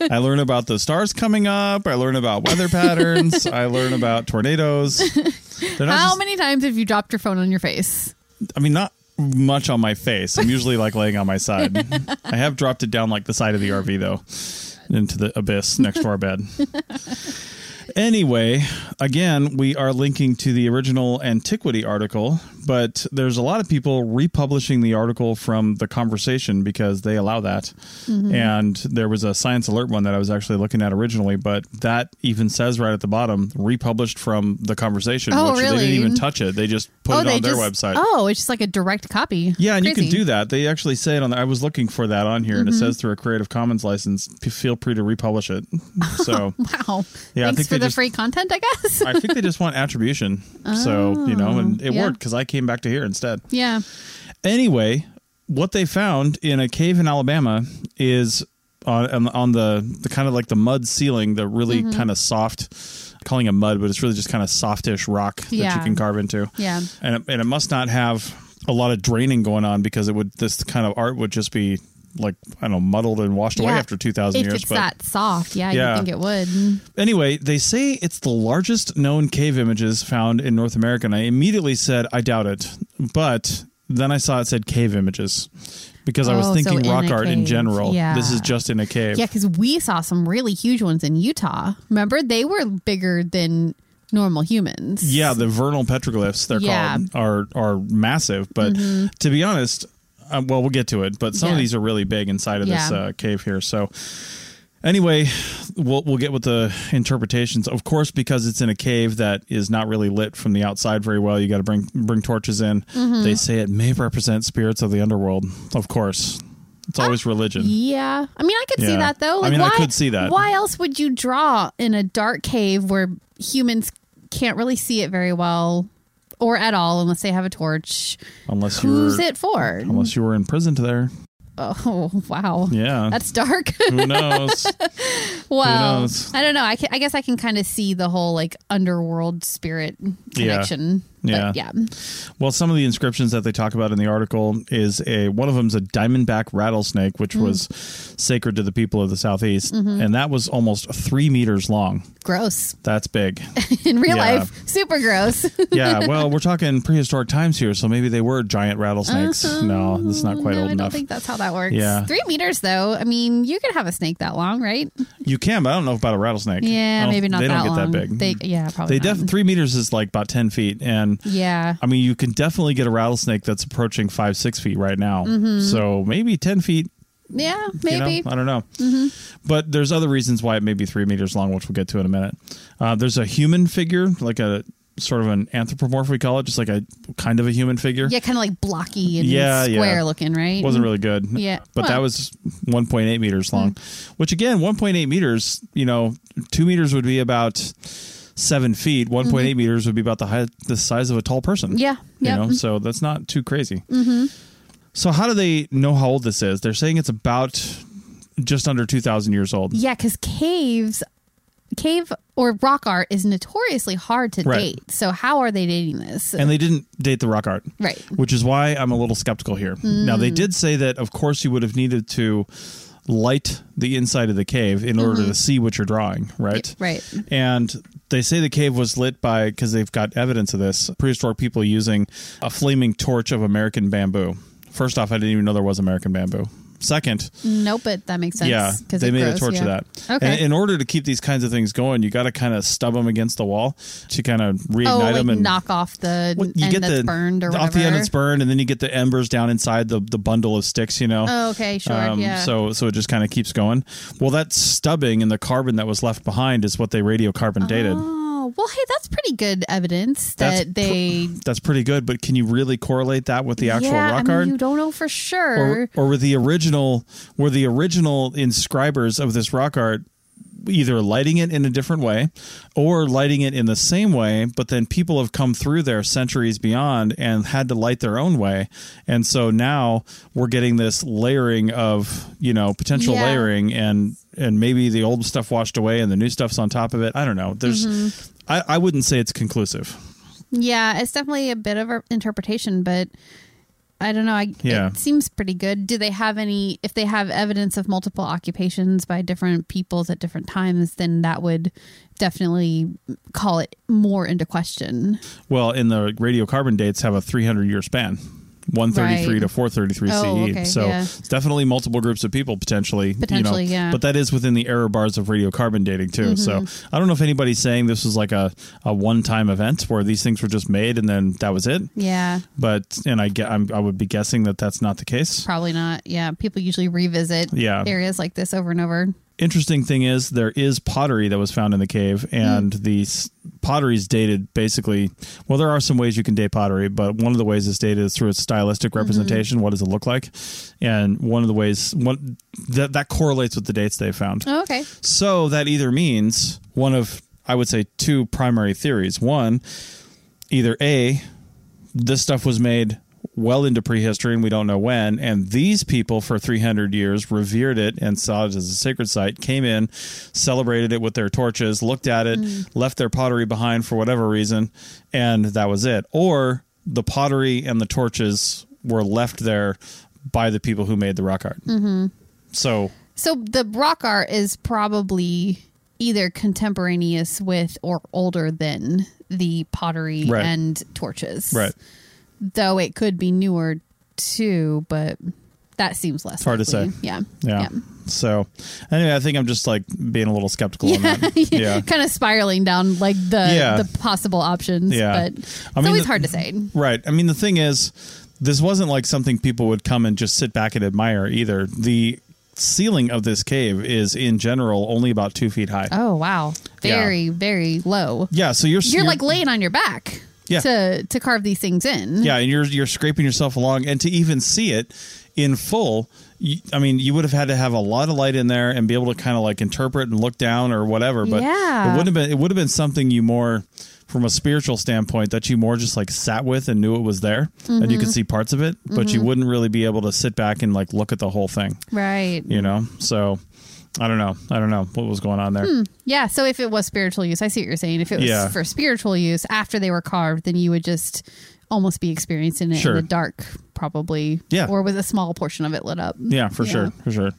I learn about the stars coming up. I learn about weather patterns. I learn about tornadoes. Not How just- many times have you dropped your phone on your face? I mean, not much on my face. I'm usually like laying on my side. I have dropped it down like the side of the RV though, into the abyss next to our bed. Anyway, again, we are linking to the original antiquity article, but there's a lot of people republishing the article from the conversation because they allow that. And there was a science alert one that I was actually looking at originally, but that even says right at the bottom, republished from the conversation, Oh, which they didn't even touch it. They just put it on their just website. Oh, it's just like a direct copy. Yeah, and you can do that. They actually say it on. The, I was looking for that on here, and it Mm-hmm. says through a Creative Commons license, p- feel free to republish it. So Wow. Yeah, I think for the just- free content, I guess. I think they just want attribution. so you know, and it Oh, yeah. worked because I came back to here instead. yeah. Anyway, what they found in a cave in Alabama is on on, the the kind of like the mud ceiling, the really Mm-hmm. kind of soft. Calling it mud, but it's really just kind of softish rock that you can carve into. Yeah. and it, and it must not have a lot of draining going on because it would this kind of art would just be like I don't know muddled and washed away Yeah. after two thousand years. it's But that soft, yeah, Yeah. you think it would. anyway, they say it's the largest known cave images found in North America, and I immediately said I doubt it, but then I saw it said cave images because I was Oh, so thinking rock a art in general. Yeah. This is just in a cave. Yeah, because we saw some really huge ones in Utah. Remember, they were bigger than normal humans. Yeah, the Vernal petroglyphs they're Yeah. Mm-hmm. called are are massive, but to be honest, uh, well, we'll get to it. But some of these are really big inside of this uh, cave here. So anyway, we'll we'll get with the interpretations. Of course, because it's in a cave that is not really lit from the outside very well, you got to bring bring torches in. Mm-hmm. They say it may represent spirits of the underworld. Of course, it's always religion. Yeah, I mean, I could see that though. I Like, mean, I could see that. Why else would you draw in a dark cave where humans can't really see it very well, or at all, unless they have a torch? Unless you Who's were it for? unless you were imprisoned there. Oh, wow. Yeah. That's dark. Who knows? well, knows? I don't know. I, can, I guess I can kind of see the whole like underworld spirit Yeah. connection. Yeah. But yeah. Well, some of the inscriptions that they talk about in the article is a one of them is a diamondback rattlesnake, which Mm. was sacred to the people of the southeast, Mm-hmm. and that was almost three meters long. Gross. That's big. In real Yeah. life, super gross. yeah. Well, we're talking prehistoric times here, so maybe they were giant rattlesnakes. No, that's not quite no, old enough. I don't enough. think that's how that works. Yeah. Three meters, though. I mean, you could have a snake that long, right? You can, but I don't know about a rattlesnake. Yeah, maybe not They that don't get long. that big. They, yeah, probably They not. def- three meters is like about ten feet, and yeah. I mean you can definitely get a rattlesnake that's approaching five six feet right now. So maybe ten feet. Yeah, you know? Mm-hmm. maybe. Mm-hmm. I don't know. But there's other reasons why it may be three meters long, which we'll get to in a minute. Uh, there's a human figure, like a sort of an anthropomorph, we call it, just like a kind of a human figure. Yeah, kind of like blocky and Yeah, square yeah. looking, right? wasn't really good. Yeah. But that was 1.8 meters long, which again, 1.8 meters, you know, two meters would be about seven feet. 1.8 meters would be about the height, the size of a tall person. Mm-hmm. Yeah. You know, so that's not too crazy. Mm-hmm. So how do they know how old this is? They're saying it's about just under 2,000 years old. Yeah, because caves, cave or rock art is notoriously hard to Right. date. So how are they dating this? And they didn't date the rock art. Right. Which is why I'm a little skeptical here. Now, Mm. they did say that, of course, you would have needed to light the inside of the cave in order to see what you're drawing, right? Mm-hmm. right. And they say the cave was lit by, because they've got evidence of this, prehistoric people using a flaming torch of American bamboo. First off, I didn't even know there was American bamboo. Second, Nope, but that makes sense. yeah, 'cause they made grows, a torch yeah. of that. Okay. And in order to keep these kinds of things going, you got to kind of stub them against the wall to kind of reignite oh, like them and knock off the Well, you end get that's the burned or whatever. off the end that's burned, and then you get the embers down inside the the bundle of sticks. You know. Oh, okay, sure, Um, yeah. So so it just kind of keeps going. Well, that stubbing and the carbon that was left behind is what they radiocarbon dated. Oh, well, hey, that's pretty good evidence That's that they. That's pretty good, but can you really correlate that with the actual yeah, rock I mean, art? you don't know for sure. or or were the original were the original inscribers of this rock art either lighting it in a different way or lighting it in the same way but then people have come through there centuries beyond and had to light their own way and so now we're getting this layering of you know potential Yeah. layering and and maybe the old stuff washed away and the new stuff's on top of it i don't know there's Mm-hmm. I, I wouldn't say it's conclusive Yeah, it's definitely a bit of an interpretation, but I don't know. I, Yeah. It seems pretty good. Do they have any, if they have evidence of multiple occupations by different peoples at different times, then that would definitely call it more into question. Well, in the radiocarbon dates have a 300 year span. 133 Right. to 433 Oh, CE. okay, so yeah. it's definitely multiple groups of people potentially. Potentially, you know, yeah. But that is within the error bars of radiocarbon dating too. So Mm-hmm. I don't know if anybody's saying this was like a, a one time event where these things were just made and then that was it. Yeah, But and I get I'm, I would be guessing that that's not the case. probably not. Yeah, people usually revisit Yeah. areas like this over and over. Interesting thing is there is pottery that was found in the cave and Hmm. the s pottery's dated basically well there are some ways you can date pottery but one of the ways it's dated is through its stylistic Mm-hmm. representation what does it look like and one of the ways one that that correlates with the dates they found Oh, okay. so that either means one of i would say two primary theories one either a this stuff was made well into prehistory and we don't know when and these people for 300 years revered it and saw it as a sacred site came in celebrated it with their torches looked at it left their pottery behind for whatever reason and that was it or the pottery and the torches were left there by the people who made the rock art mm-hmm. so So the rock art is probably either contemporaneous with or older than the pottery Right. and torches. right Though it could be newer too, but that seems less hard to say. Yeah. yeah. So anyway, I think I'm just like being a little skeptical on that. Yeah. kind of spiraling down like the Yeah. the possible options. Yeah. But I it's mean, always the- hard to say. Right. I mean, the thing is, this wasn't like something people would come and just sit back and admire either. The ceiling of this cave is, in general, only about two feet high. Oh wow. Yeah. Very, very low. Yeah. So you're You're like laying on your back Yeah. to to carve these things in. yeah, and you're you're scraping yourself along, and to even see it in full. You, I mean, you would have had to have a lot of light in there and be able to kind of like interpret and look down or whatever. But Yeah. it wouldn't have been. It would have been something you more, from a spiritual standpoint, that you more just like sat with and knew it was there, and you Mm-hmm. could see parts of it, but you wouldn't really be able to sit back and like look at the whole thing. Right. you know so I don't know. I don't know what was going on there. Yeah. So if it was spiritual use, I see what you're saying. If it was Yeah. for spiritual use after they were carved, then you would just almost be experiencing it Sure. in the dark, probably. Yeah. Or with a small portion of it lit up. Yeah, for sure, for sure.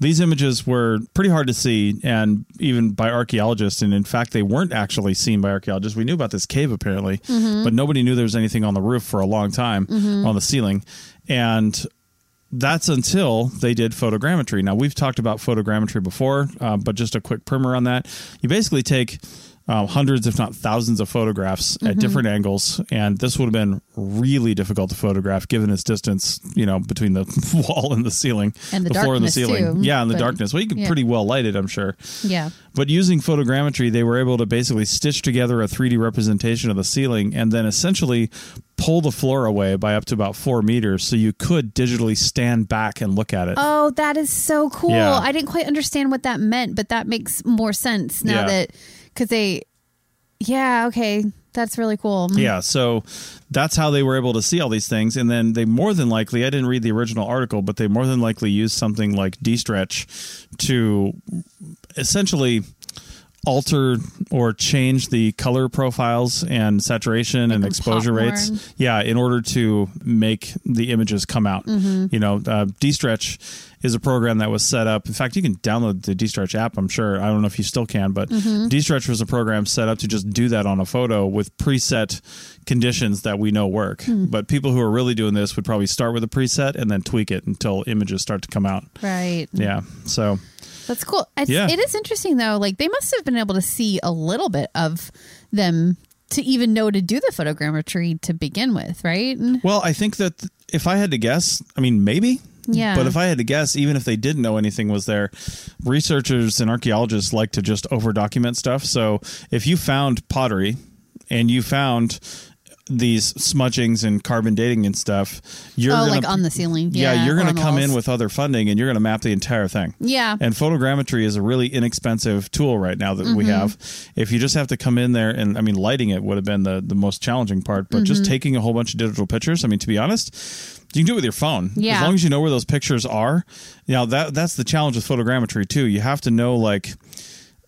These images were pretty hard to see, and even by archaeologists. And in fact, they weren't actually seen by archaeologists. We knew about this cave apparently, Mm-hmm. but nobody knew there was anything on the roof for a long time on the ceiling. And that's until they did photogrammetry. Now we've talked about photogrammetry before, uh, but just a quick primer on that. You basically take uh, hundreds, if not thousands, of photographs Mm-hmm. at different angles, and this would have been really difficult to photograph given its distance, you know, between the wall and the ceiling, And the floor and the ceiling. too. Yeah, and the darkness. Well, you could yeah. pretty well light it, I'm sure. Yeah. But using photogrammetry, they were able to basically stitch together a 3D representation of the ceiling and then essentially pull the floor away by up to about four meters so you could digitally stand back and look at it. Oh, that is so cool. Yeah. I didn't quite understand what that meant, but that makes more sense now Yeah. that because they, yeah, okay, that's really cool. Yeah, so that's how they were able to see all these things. And then they more than likely, I didn't read the original article, but they more than likely used something like D-Stretch to essentially alter or change the color profiles and saturation and exposure rates. Yeah, in order to make the images come out. Mm-hmm. You know, uh, D-Stretch is a program that was set up. In fact, you can download the D-Stretch app, I'm sure. I don't know if you still can, but Mm-hmm. D-Stretch was a program set up to just do that on a photo with preset conditions that we know work. Hmm. But people who are really doing this would probably start with a preset and then tweak it until images start to come out. Right. Yeah. So, That's cool. It's, Yeah. It is interesting though. Like they must have been able to see a little bit of them to even know to do the photogrammetry to begin with, right? well, I think that if I had to guess, I mean, maybe. Yeah. But if I had to guess, even if they didn't know anything was there, researchers and archaeologists like to just over document stuff. So if you found pottery and you found these smudgings and carbon dating and stuff, you're oh, gonna, like on the ceiling. yeah, Yeah, you're going to come in with other funding and you're going to map the entire thing. Yeah. And photogrammetry is a really inexpensive tool right now that Mm-hmm. we have. If you just have to come in there and I mean lighting it would have been the the most challenging part, but Mm-hmm. just taking a whole bunch of digital pictures, I mean to be honest, you can do it with your phone. Yeah. As long as you know where those pictures are. You know, that that's the challenge with photogrammetry too. You have to know like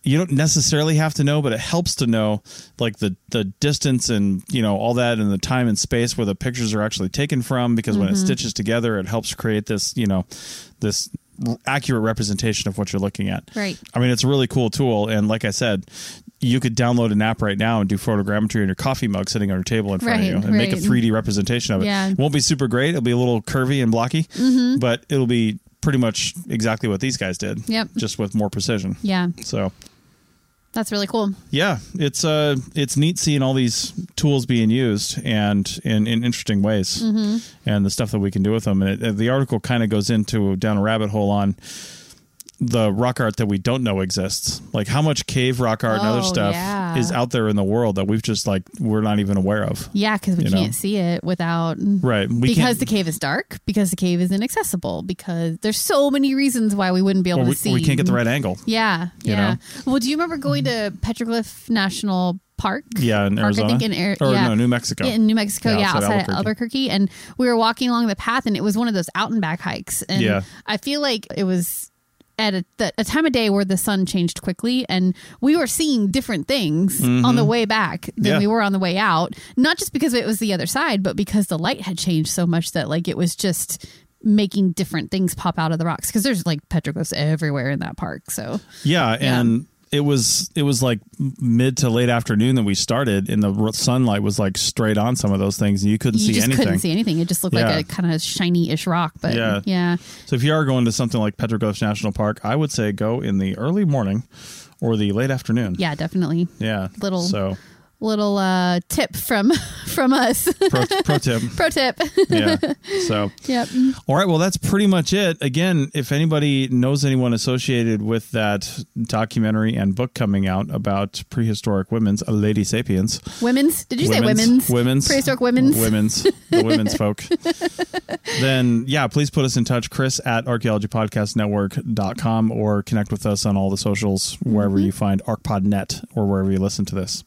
you don't necessarily have to know, but it helps to know like the the distance and you know all that and the time and space where the pictures are actually taken from because when it Mm-hmm. stitches together, it helps create this you know this accurate representation of what you're looking at. Right. I mean, it's a really cool tool, and like I said, you could download an app right now and do photogrammetry on your coffee mug sitting on your table in front Right, of you and make a 3D representation of it. Yeah. It won't be super great. It'll be a little curvy and blocky, mm-hmm. but it'll be pretty much exactly what these guys did. Yep. Just with more precision. Yeah. So That's really cool. yeah, it's uh it's neat seeing all these tools being used and in, in interesting ways, Mm-hmm. and the stuff that we can do with them. And it, the article kind of goes into down a rabbit hole on the rock art that we don't know exists, like how much cave rock art and other Oh, stuff yeah. is out there in the world that we've just like we're not even aware of. Yeah, because we can't see it without Right? We because the cave is dark, because the cave is inaccessible, because there's so many reasons why we wouldn't be able or to we, see. we can't get the right angle. Yeah, You yeah. know? Well, do you remember going to Petroglyph National Park? Yeah, in Park, Arizona I think in Air, or yeah. no, New Mexico. in New Mexico, Yeah, yeah, outside outside, Albuquerque. Albuquerque. and we were walking along the path, and it was one of those out and back hikes, and Yeah. I feel like it was at a, the, a time of day where the sun changed quickly, and we were seeing different things on the way back than Mm-hmm. Yeah. we were on the way out. Not just because it was the other side, but because the light had changed so much that like it was just making different things pop out of the rocks because there's like petroglyphs everywhere in that park. So Yeah, and it was it was like mid to late afternoon that we started, and the sunlight was like straight on some of those things, and you couldn't you see just anything. couldn't see anything. It just looked Yeah. like a kind of shiny-ish rock. But Yeah. yeah. So if you are going to something like Petroglyphs National Park, I would say go in the early morning or the late afternoon. Yeah, definitely. Yeah. Little- So Little uh, tip from from us. pro, pro tip. Pro tip. Yeah. So yep. all right. Well, that's pretty much it. Again, if anybody knows anyone associated with that documentary and book coming out about prehistoric women's uh, Lady Sapiens, Women's. Did you say women's? Women's. Prehistoric women's. Women's. The women's folk. Then, yeah, please put us in touch, Chris at archaeologypodcastnetwork.com or connect with us on all the socials wherever Mm-hmm. you find ArcPodNet or wherever you listen to this.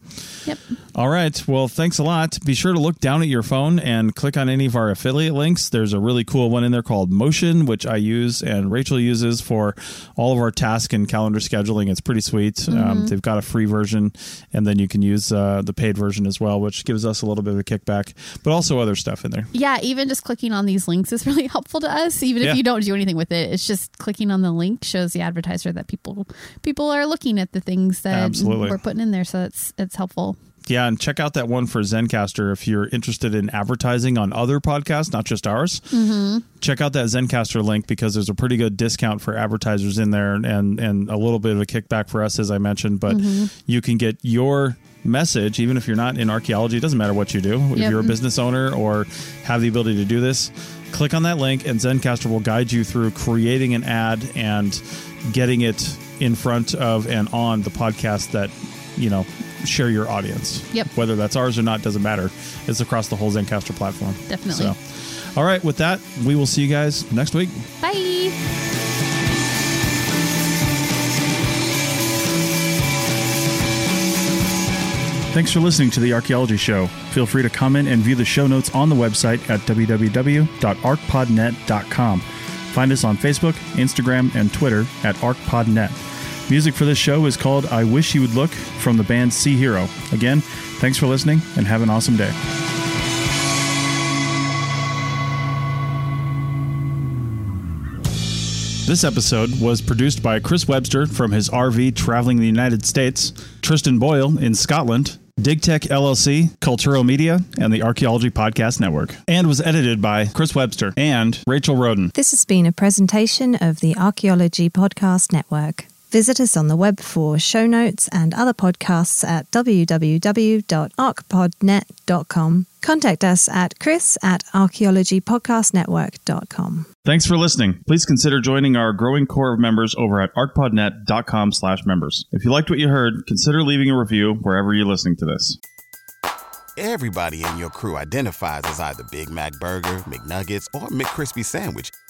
Yep. All right. Well, thanks a lot. Be sure to look down at your phone and click on any of our affiliate links. There's a really cool one in there called Motion, which I use and Rachel uses for all of our task and calendar scheduling. It's pretty sweet. Um, they've got a free version, and then you can use uh, the paid version as well, which gives us a little bit of a kickback, but also other stuff in there. Yeah, even just clicking on these links is really helpful to us. Even if Yeah. you don't do anything with it, it's just clicking on the link shows the advertiser that people people are looking at the things that Absolutely. we're putting in there. So it's it's helpful. Yeah, and check out that one for Zencastr if you're interested in advertising on other podcasts, not just ours. Mm-hmm. Check out that Zencastr link because there's a pretty good discount for advertisers in there, and and a little bit of a kickback for us, as I mentioned. But you can get your message even if you're not in archaeology. It doesn't matter what you do. If you're a business owner or have the ability to do this, click on that link, and Zencastr will guide you through creating an ad and getting it in front of and on the podcast that you know share your audience. Yep. Whether that's ours or not doesn't matter. It's across the whole Zencastr platform. Definitely. So, all right. With that, we will see you guys next week. Bye. Thanks for listening to The Archaeology Show. Feel free to comment and view the show notes on the website at www.arcpodnet.com. Find us on Facebook, Instagram, and Twitter at ArcPodNet. Music for this show is called I Wish You Would Look from the band Sea Hero. Again, thanks for listening and have an awesome day. This episode was produced by Chris Webster from his RV traveling the United States, Tristan Boyle in Scotland, DigTech LLC, Culturo Media, and the Archaeology Podcast Network, and was edited by Chris Webster and Rachel Roden. This has been a presentation of the Archaeology Podcast Network. Visit us on the web for show notes and other podcasts at www.arcpodnet.com. Contact us at chris at archaeologypodcastnetwork.com. Thanks for listening. Please consider joining our growing core of members over at arcpodnet.com slash members. If you liked what you heard, consider leaving a review wherever you're listening to this. Everybody in your crew identifies as either Big Mac Burger, McNuggets, or McCrispy Sandwich.